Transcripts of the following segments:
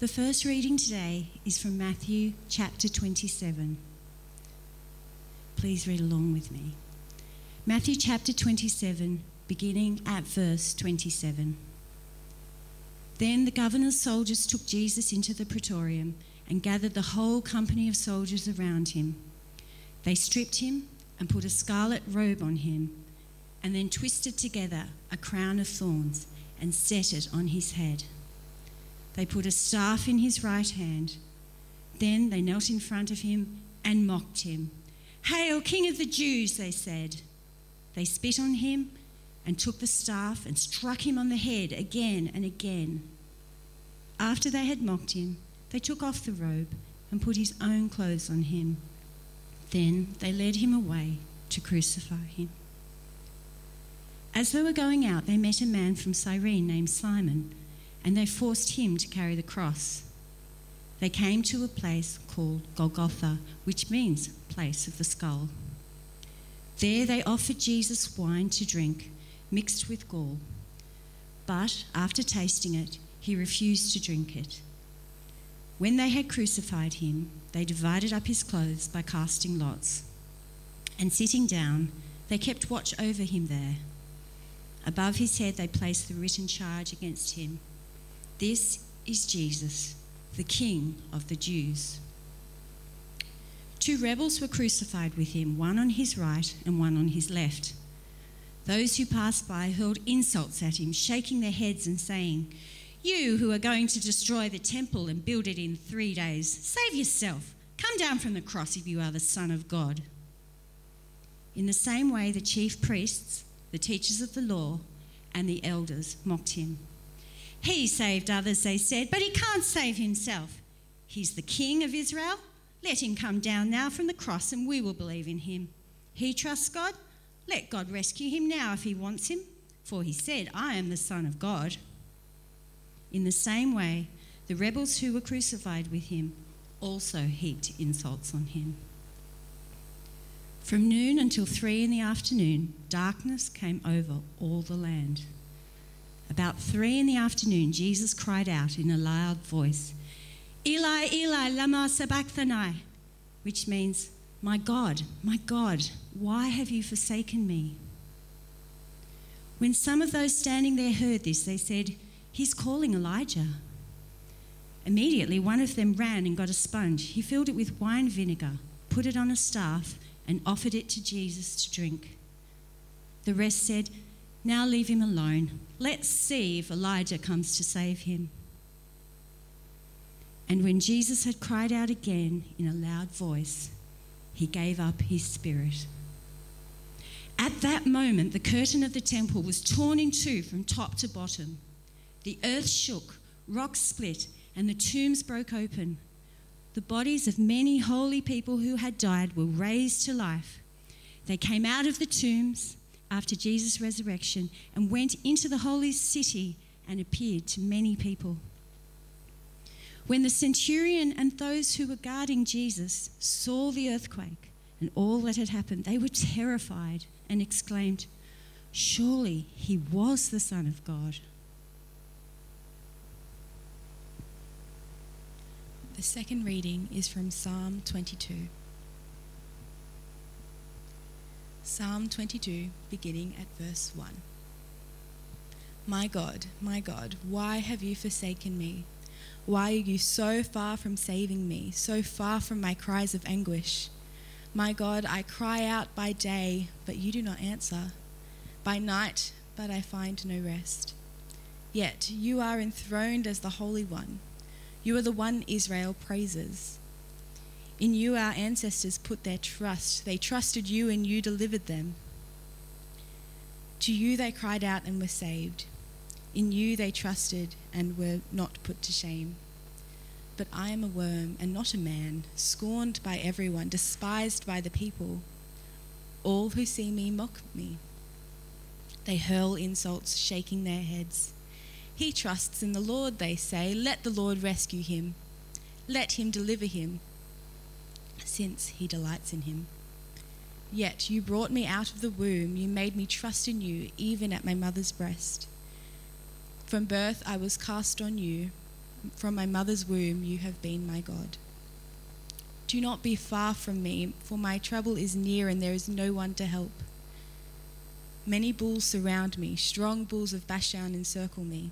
The first reading today is from Matthew chapter 27. Please read along with me. Matthew chapter 27, beginning at verse 27. Then the governor's soldiers took Jesus into the praetorium and gathered the whole company of soldiers around him. They stripped him and put a scarlet robe on him, and then twisted together a crown of thorns and set it on his head. They put a staff in his right hand. Then they knelt in front of him and mocked him. Hail, King of the Jews, they said. They spit on him and took the staff and struck him on the head again and again. After they had mocked him, they took off the robe and put his own clothes on him. Then they led him away to crucify him. As they were going out, they met a man from Cyrene named Simon, and they forced him to carry the cross. They came to a place called Golgotha, which means place of the skull. There they offered Jesus wine to drink, mixed with gall. But after tasting it, he refused to drink it. When they had crucified him, they divided up his clothes by casting lots. And sitting down, they kept watch over him there. Above his head, they placed the written charge against him This is Jesus, the King of the Jews. Two rebels were crucified with him, one on his right and one on his left. Those who passed by hurled insults at him, shaking their heads and saying, You who are going to destroy the temple and build it in three days, save yourself. Come down from the cross if you are the Son of God. In the same way, the chief priests, the teachers of the law, and the elders mocked him. He saved others, they said, but he can't save himself. He's the King of Israel. Let him come down now from the cross and we will believe in him. He trusts God. Let God rescue him now if he wants him, for he said, I am the Son of God. In the same way, the rebels who were crucified with him also heaped insults on him. From noon until three in the afternoon, darkness came over all the land. About three in the afternoon, Jesus cried out in a loud voice, Eli, Eli, lama sabachthani, which means, My God, my God, why have you forsaken me? When some of those standing there heard this, they said, He's calling Elijah. Immediately, one of them ran and got a sponge. He filled it with wine vinegar, put it on a staff, and offered it to Jesus to drink. The rest said, Now leave him alone. Let's see if Elijah comes to save him. And when Jesus had cried out again in a loud voice, he gave up his spirit. At that moment, the curtain of the temple was torn in two from top to bottom. The earth shook, rocks split, and the tombs broke open. The bodies of many holy people who had died were raised to life. They came out of the tombs after Jesus' resurrection and went into the holy city and appeared to many people. When the centurion and those who were guarding Jesus saw the earthquake and all that had happened, they were terrified and exclaimed, Surely he was the Son of God. The second reading is from Psalm 22. Psalm 22, beginning at verse 1. My God, my God, why have you forsaken me? Why are you so far from saving me, so far from my cries of anguish? My God, I cry out by day, but you do not answer, by night, but I find no rest. Yet you are enthroned as the Holy One. You are the one Israel praises. In you our ancestors put their trust. They trusted you and you delivered them. To you they cried out and were saved. In you they trusted and were not put to shame. But I am a worm and not a man, scorned by everyone, despised by the people. All who see me mock me. They hurl insults, shaking their heads. He trusts in the Lord, they say. Let the Lord rescue him. Let him deliver him, since he delights in him. Yet you brought me out of the womb. You made me trust in you, even at my mother's breast. From birth I was cast on you. From my mother's womb, you have been my God. Do not be far from me, for my trouble is near and there is no one to help. Many bulls surround me, strong bulls of Bashan encircle me,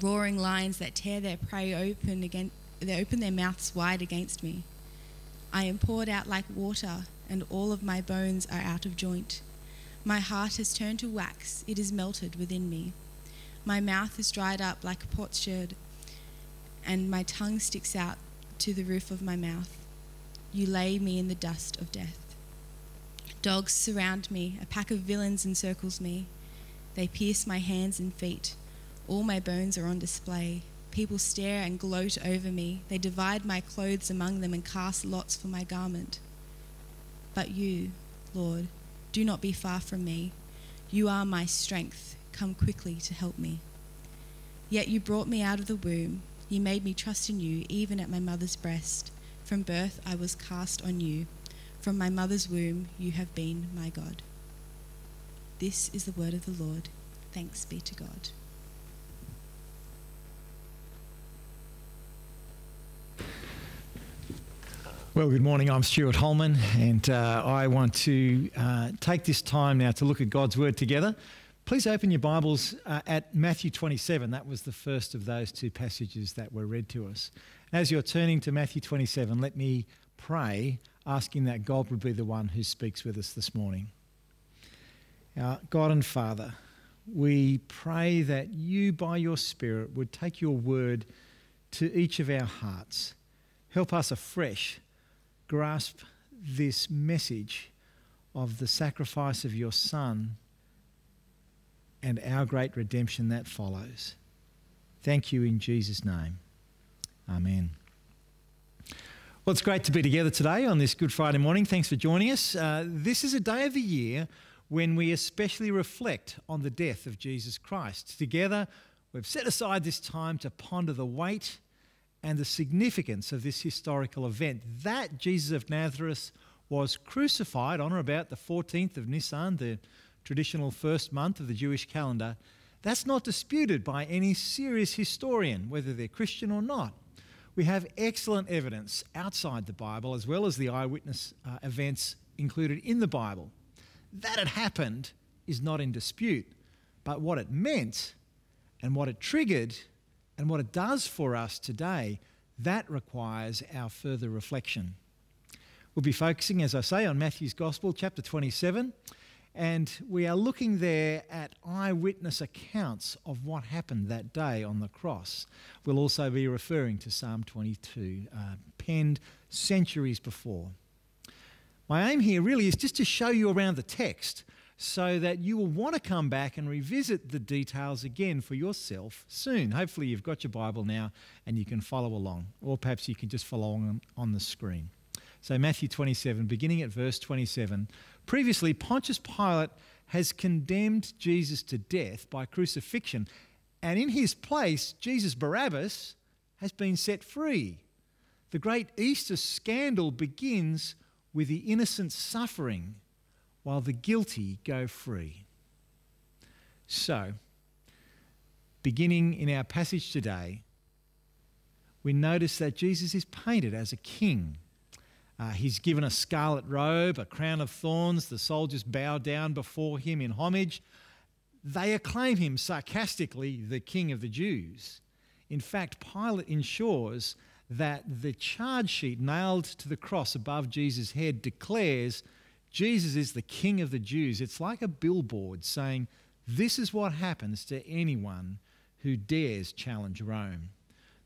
roaring lions that tear their prey open against, they open their mouths wide against me. I am poured out like water, and all of my bones are out of joint. My heart has turned to wax, it is melted within me. My mouth is dried up like a potsherd, and my tongue sticks out to the roof of my mouth. You lay me in the dust of death. Dogs surround me, a pack of villains encircles me. They pierce my hands and feet. All my bones are on display. People stare and gloat over me. They divide my clothes among them and cast lots for my garment. But you, Lord, do not be far from me. You are my strength. Come quickly to help me. Yet you brought me out of the womb. You made me trust in you, even at my mother's breast. From birth I was cast on you. From my mother's womb you have been my God. This is the word of the Lord. Thanks be to God. Well, good morning. I'm Stuart Holman, and uh, I want to uh, take this time now to look at God's Word together. Please open your Bibles uh, at Matthew 27. That was the first of those two passages that were read to us. As you're turning to Matthew 27, let me pray, asking that God would be the one who speaks with us this morning. God and Father, we pray that you, by your Spirit, would take your word to each of our hearts. Help us afresh grasp this message of the sacrifice of your Son and our great redemption that follows. Thank you in Jesus' name. Amen. Well, it's great to be together today on this Good Friday morning. Thanks for joining us. Uh, this is a day of the year when we especially reflect on the death of Jesus Christ. Together, we've set aside this time to ponder the weight and the significance of this historical event that Jesus of Nazareth was crucified on or about the 14th of Nisan, the traditional first month of the Jewish calendar, that's not disputed by any serious historian, whether they're Christian or not. We have excellent evidence outside the Bible, as well as the eyewitness uh, events included in the Bible. That it happened is not in dispute, but what it meant and what it triggered and what it does for us today, that requires our further reflection. We'll be focusing, as I say, on Matthew's Gospel, chapter 27, and we are looking there at eyewitness accounts of what happened that day on the cross. We'll also be referring to Psalm 22, uh, penned centuries before. My aim here really is just to show you around the text so that you will want to come back and revisit the details again for yourself soon. Hopefully, you've got your Bible now and you can follow along, or perhaps you can just follow along on the screen. So, Matthew 27, beginning at verse 27. Previously, Pontius Pilate has condemned Jesus to death by crucifixion, and in his place, Jesus Barabbas has been set free. The great Easter scandal begins with the innocent suffering while the guilty go free. So, beginning in our passage today, we notice that Jesus is painted as a king. Uh, he's given a scarlet robe, a crown of thorns. The soldiers bow down before him in homage. They acclaim him sarcastically the king of the Jews. In fact, Pilate ensures that the charge sheet nailed to the cross above Jesus' head declares Jesus is the King of the Jews. It's like a billboard saying, This is what happens to anyone who dares challenge Rome.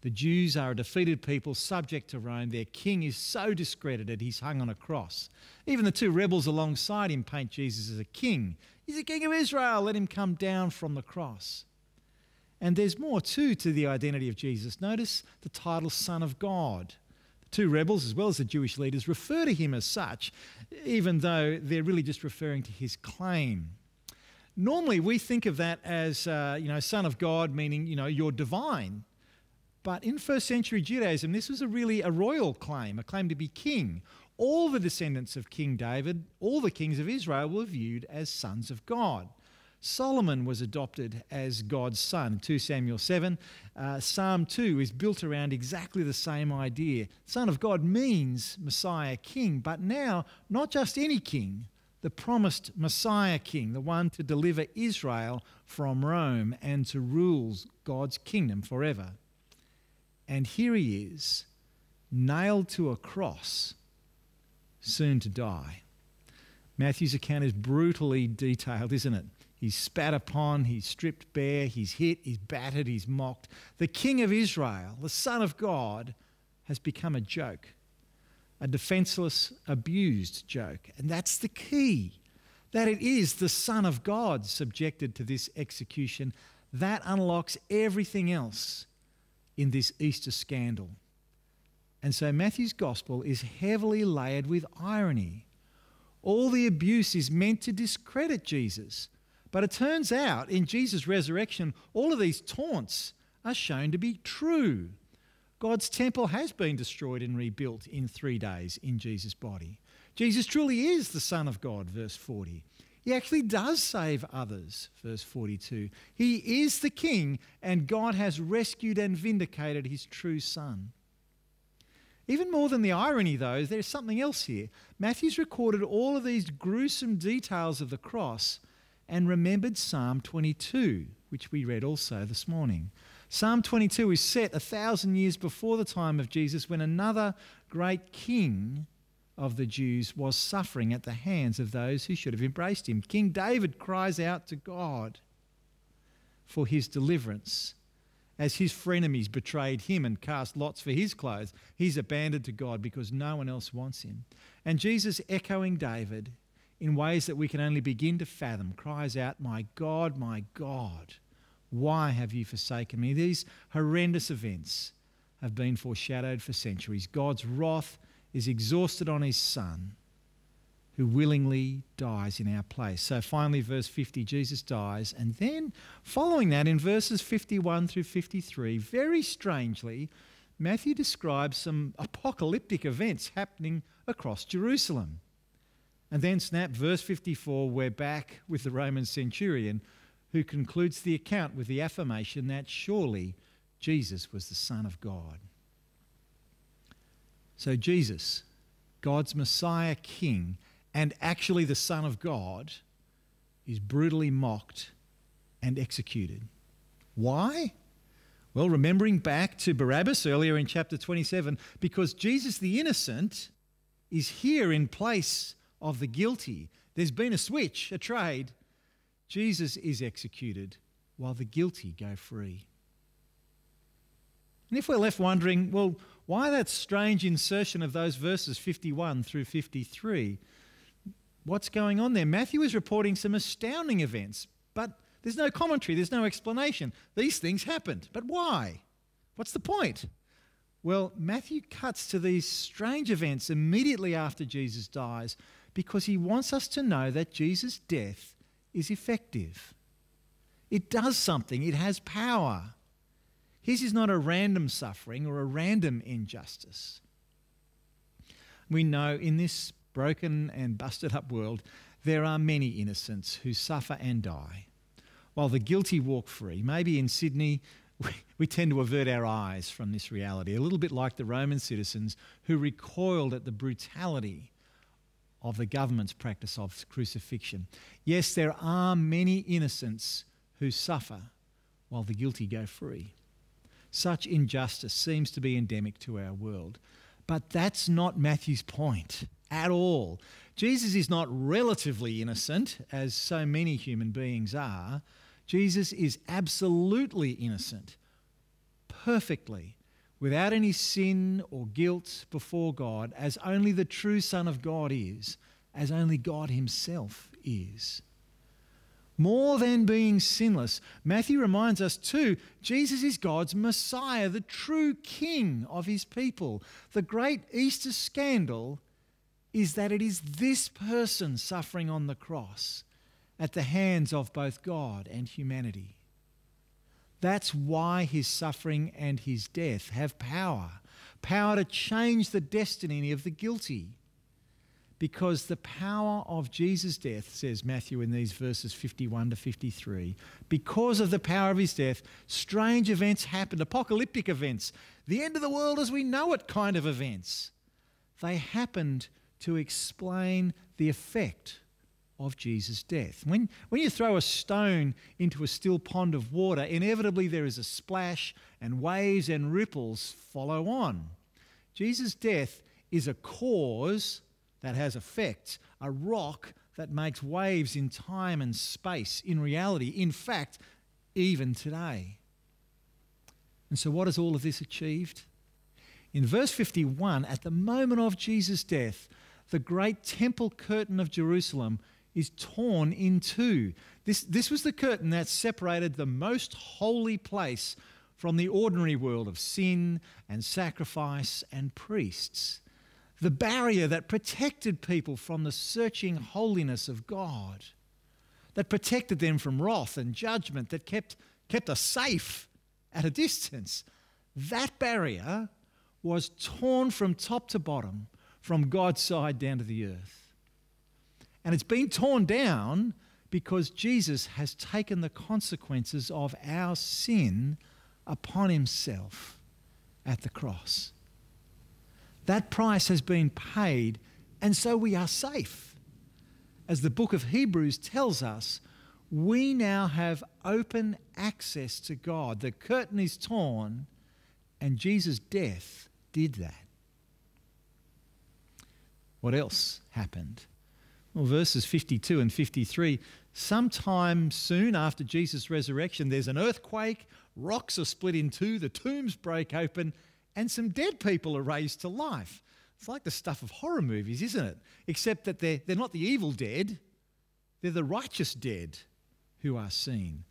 The Jews are a defeated people subject to Rome. Their king is so discredited he's hung on a cross. Even the two rebels alongside him paint Jesus as a king. He's the king of Israel. Let him come down from the cross. And there's more too to the identity of Jesus. Notice the title Son of God. Two rebels, as well as the Jewish leaders, refer to him as such, even though they're really just referring to his claim. Normally, we think of that as, uh, you know, Son of God, meaning, you know, you're divine. But in first century Judaism, this was a really a royal claim, a claim to be king. All the descendants of King David, all the kings of Israel were viewed as sons of God. Solomon was adopted as God's son. 2 Samuel 7. Uh, Psalm 2 is built around exactly the same idea. Son of God means Messiah king, but now not just any king, the promised Messiah king, the one to deliver Israel from Rome and to rule God's kingdom forever. And here he is, nailed to a cross, soon to die. Matthew's account is brutally detailed, isn't it? He's spat upon, he's stripped bare, he's hit, he's battered, he's mocked. The King of Israel, the Son of God, has become a joke, a defenseless, abused joke. And that's the key that it is the Son of God subjected to this execution. That unlocks everything else in this Easter scandal. And so Matthew's gospel is heavily layered with irony. All the abuse is meant to discredit Jesus but it turns out in Jesus' resurrection, all of these taunts are shown to be true. God's temple has been destroyed and rebuilt in three days in Jesus' body. Jesus truly is the Son of God, verse 40. He actually does save others, verse 42. He is the King, and God has rescued and vindicated his true Son. Even more than the irony, though, there's something else here. Matthew's recorded all of these gruesome details of the cross and remembered Psalm 22, which we read also this morning. Psalm 22 is set a thousand years before the time of Jesus when another great king of the Jews was suffering at the hands of those who should have embraced him. King David cries out to God for his deliverance. As his frenemies betrayed him and cast lots for his clothes, he's abandoned to God because no one else wants him. And Jesus, echoing David, in ways that we can only begin to fathom, cries out, My God, my God, why have you forsaken me? These horrendous events have been foreshadowed for centuries. God's wrath is exhausted on his Son, who willingly dies in our place. So finally, verse 50, Jesus dies. And then, following that, in verses 51 through 53, very strangely, Matthew describes some apocalyptic events happening across Jerusalem. And then, snap, verse 54, we're back with the Roman centurion who concludes the account with the affirmation that surely Jesus was the Son of God. So, Jesus, God's Messiah King, and actually the Son of God, is brutally mocked and executed. Why? Well, remembering back to Barabbas earlier in chapter 27, because Jesus the innocent is here in place of the guilty. There's been a switch, a trade. Jesus is executed while the guilty go free. And if we're left wondering, well, why that strange insertion of those verses 51 through 53? What's going on there? Matthew is reporting some astounding events, but there's no commentary, there's no explanation. These things happened, but why? What's the point? Well, Matthew cuts to these strange events immediately after Jesus dies because he wants us to know that Jesus' death is effective. It does something, it has power. His is not a random suffering or a random injustice. We know in this broken and busted up world, there are many innocents who suffer and die, while the guilty walk free. Maybe in Sydney, we tend to avert our eyes from this reality, a little bit like the Roman citizens who recoiled at the brutality of the government's practice of crucifixion. Yes, there are many innocents who suffer while the guilty go free. Such injustice seems to be endemic to our world. But that's not Matthew's point at all. Jesus is not relatively innocent, as so many human beings are. Jesus is absolutely innocent, perfectly without any sin or guilt before God, as only the true Son of God is, as only God Himself is. More than being sinless, Matthew reminds us too Jesus is God's Messiah, the true King of His people. The great Easter scandal is that it is this person suffering on the cross at the hands of both God and humanity. That's why his suffering and his death have power power to change the destiny of the guilty. because the power of Jesus' death, says Matthew in these verses 51 to 53, because of the power of his death, strange events happened, apocalyptic events, the end of the world as we know it kind of events. They happened to explain the effect of Jesus' death. When, when you throw a stone into a still pond of water, inevitably there is a splash, and waves and ripples follow on. Jesus' death is a cause that has effects, a rock that makes waves in time and space, in reality, in fact, even today. And so, what has all of this achieved? In verse 51, at the moment of Jesus' death, the great temple curtain of Jerusalem is torn in two. This, this was the curtain that separated the most holy place from the ordinary world of sin and sacrifice and priests. The barrier that protected people from the searching holiness of God, that protected them from wrath and judgment, that kept, kept us safe at a distance. That barrier was torn from top to bottom, from God's side down to the earth. And it's been torn down because Jesus has taken the consequences of our sin upon himself at the cross. That price has been paid, and so we are safe. As the book of Hebrews tells us, we now have open access to God. The curtain is torn, and Jesus' death did that. What else happened? Well, verses 52 and 53 sometime soon after Jesus' resurrection, there's an earthquake, rocks are split in two, the tombs break open, and some dead people are raised to life. It's like the stuff of horror movies, isn't it? Except that they're, they're not the evil dead, they're the righteous dead who are seen.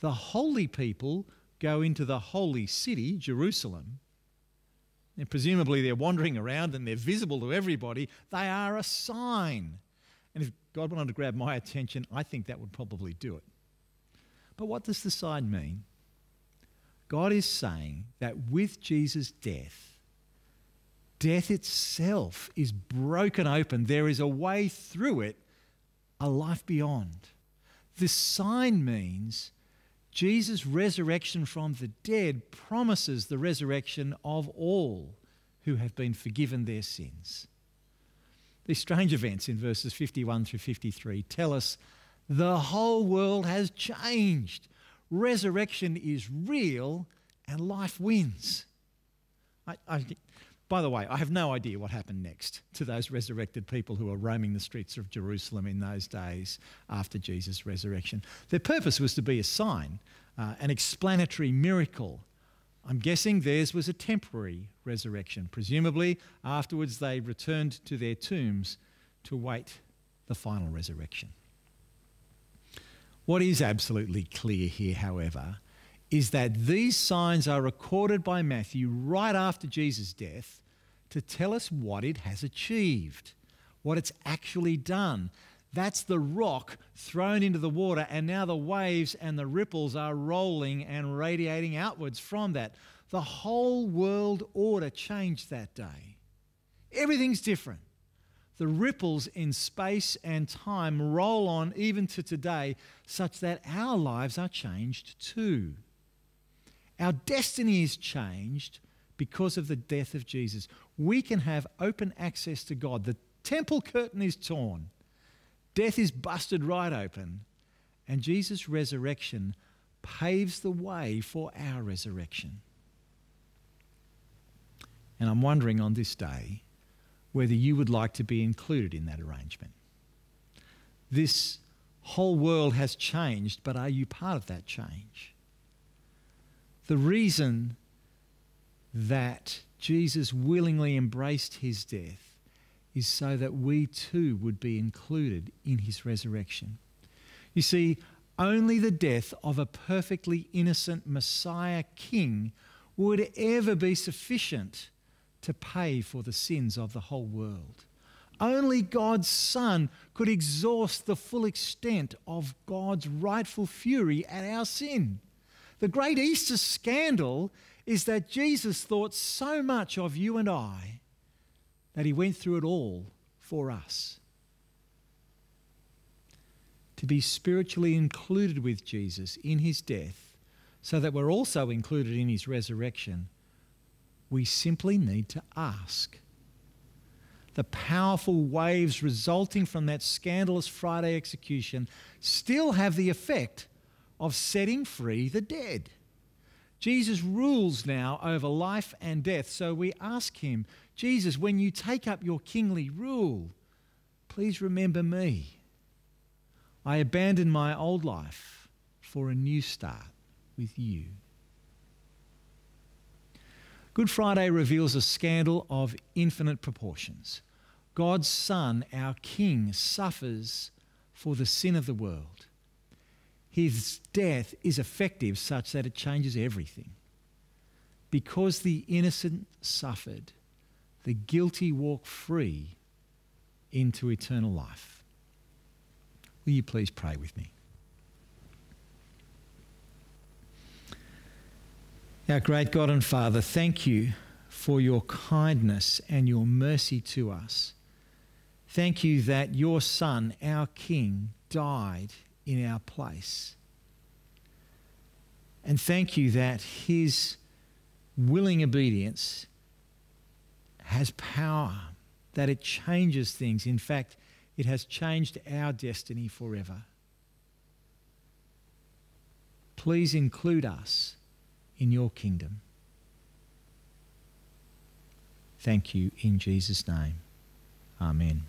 The holy people go into the holy city, Jerusalem. And presumably they're wandering around and they're visible to everybody. They are a sign and if God wanted to grab my attention, I think that would probably do it. But what does the sign mean? God is saying that with Jesus' death, death itself is broken open. There is a way through it, a life beyond. This sign means Jesus' resurrection from the dead promises the resurrection of all who have been forgiven their sins. These strange events in verses 51 through 53 tell us the whole world has changed. Resurrection is real and life wins. I, I, by the way, I have no idea what happened next to those resurrected people who were roaming the streets of Jerusalem in those days after Jesus' resurrection. Their purpose was to be a sign, uh, an explanatory miracle I'm guessing theirs was a temporary resurrection. Presumably, afterwards they returned to their tombs to wait the final resurrection. What is absolutely clear here, however, is that these signs are recorded by Matthew right after Jesus' death to tell us what it has achieved, what it's actually done. That's the rock thrown into the water, and now the waves and the ripples are rolling and radiating outwards from that. The whole world order changed that day. Everything's different. The ripples in space and time roll on even to today, such that our lives are changed too. Our destiny is changed because of the death of Jesus. We can have open access to God. The temple curtain is torn. Death is busted right open, and Jesus' resurrection paves the way for our resurrection. And I'm wondering on this day whether you would like to be included in that arrangement. This whole world has changed, but are you part of that change? The reason that Jesus willingly embraced his death is so that we too would be included in his resurrection. You see, only the death of a perfectly innocent Messiah King would ever be sufficient to pay for the sins of the whole world. Only God's Son could exhaust the full extent of God's rightful fury at our sin. The great Easter scandal is that Jesus thought so much of you and I that he went through it all for us. To be spiritually included with Jesus in his death, so that we're also included in his resurrection, we simply need to ask. The powerful waves resulting from that scandalous Friday execution still have the effect of setting free the dead. Jesus rules now over life and death, so we ask him, Jesus, when you take up your kingly rule, please remember me. I abandon my old life for a new start with you. Good Friday reveals a scandal of infinite proportions. God's Son, our King, suffers for the sin of the world. His death is effective such that it changes everything. Because the innocent suffered, the guilty walk free into eternal life. Will you please pray with me? Our great God and Father, thank you for your kindness and your mercy to us. Thank you that your Son, our King, died in our place. And thank you that his willing obedience has power, that it changes things. In fact, it has changed our destiny forever. Please include us in your kingdom. Thank you in Jesus' name. Amen.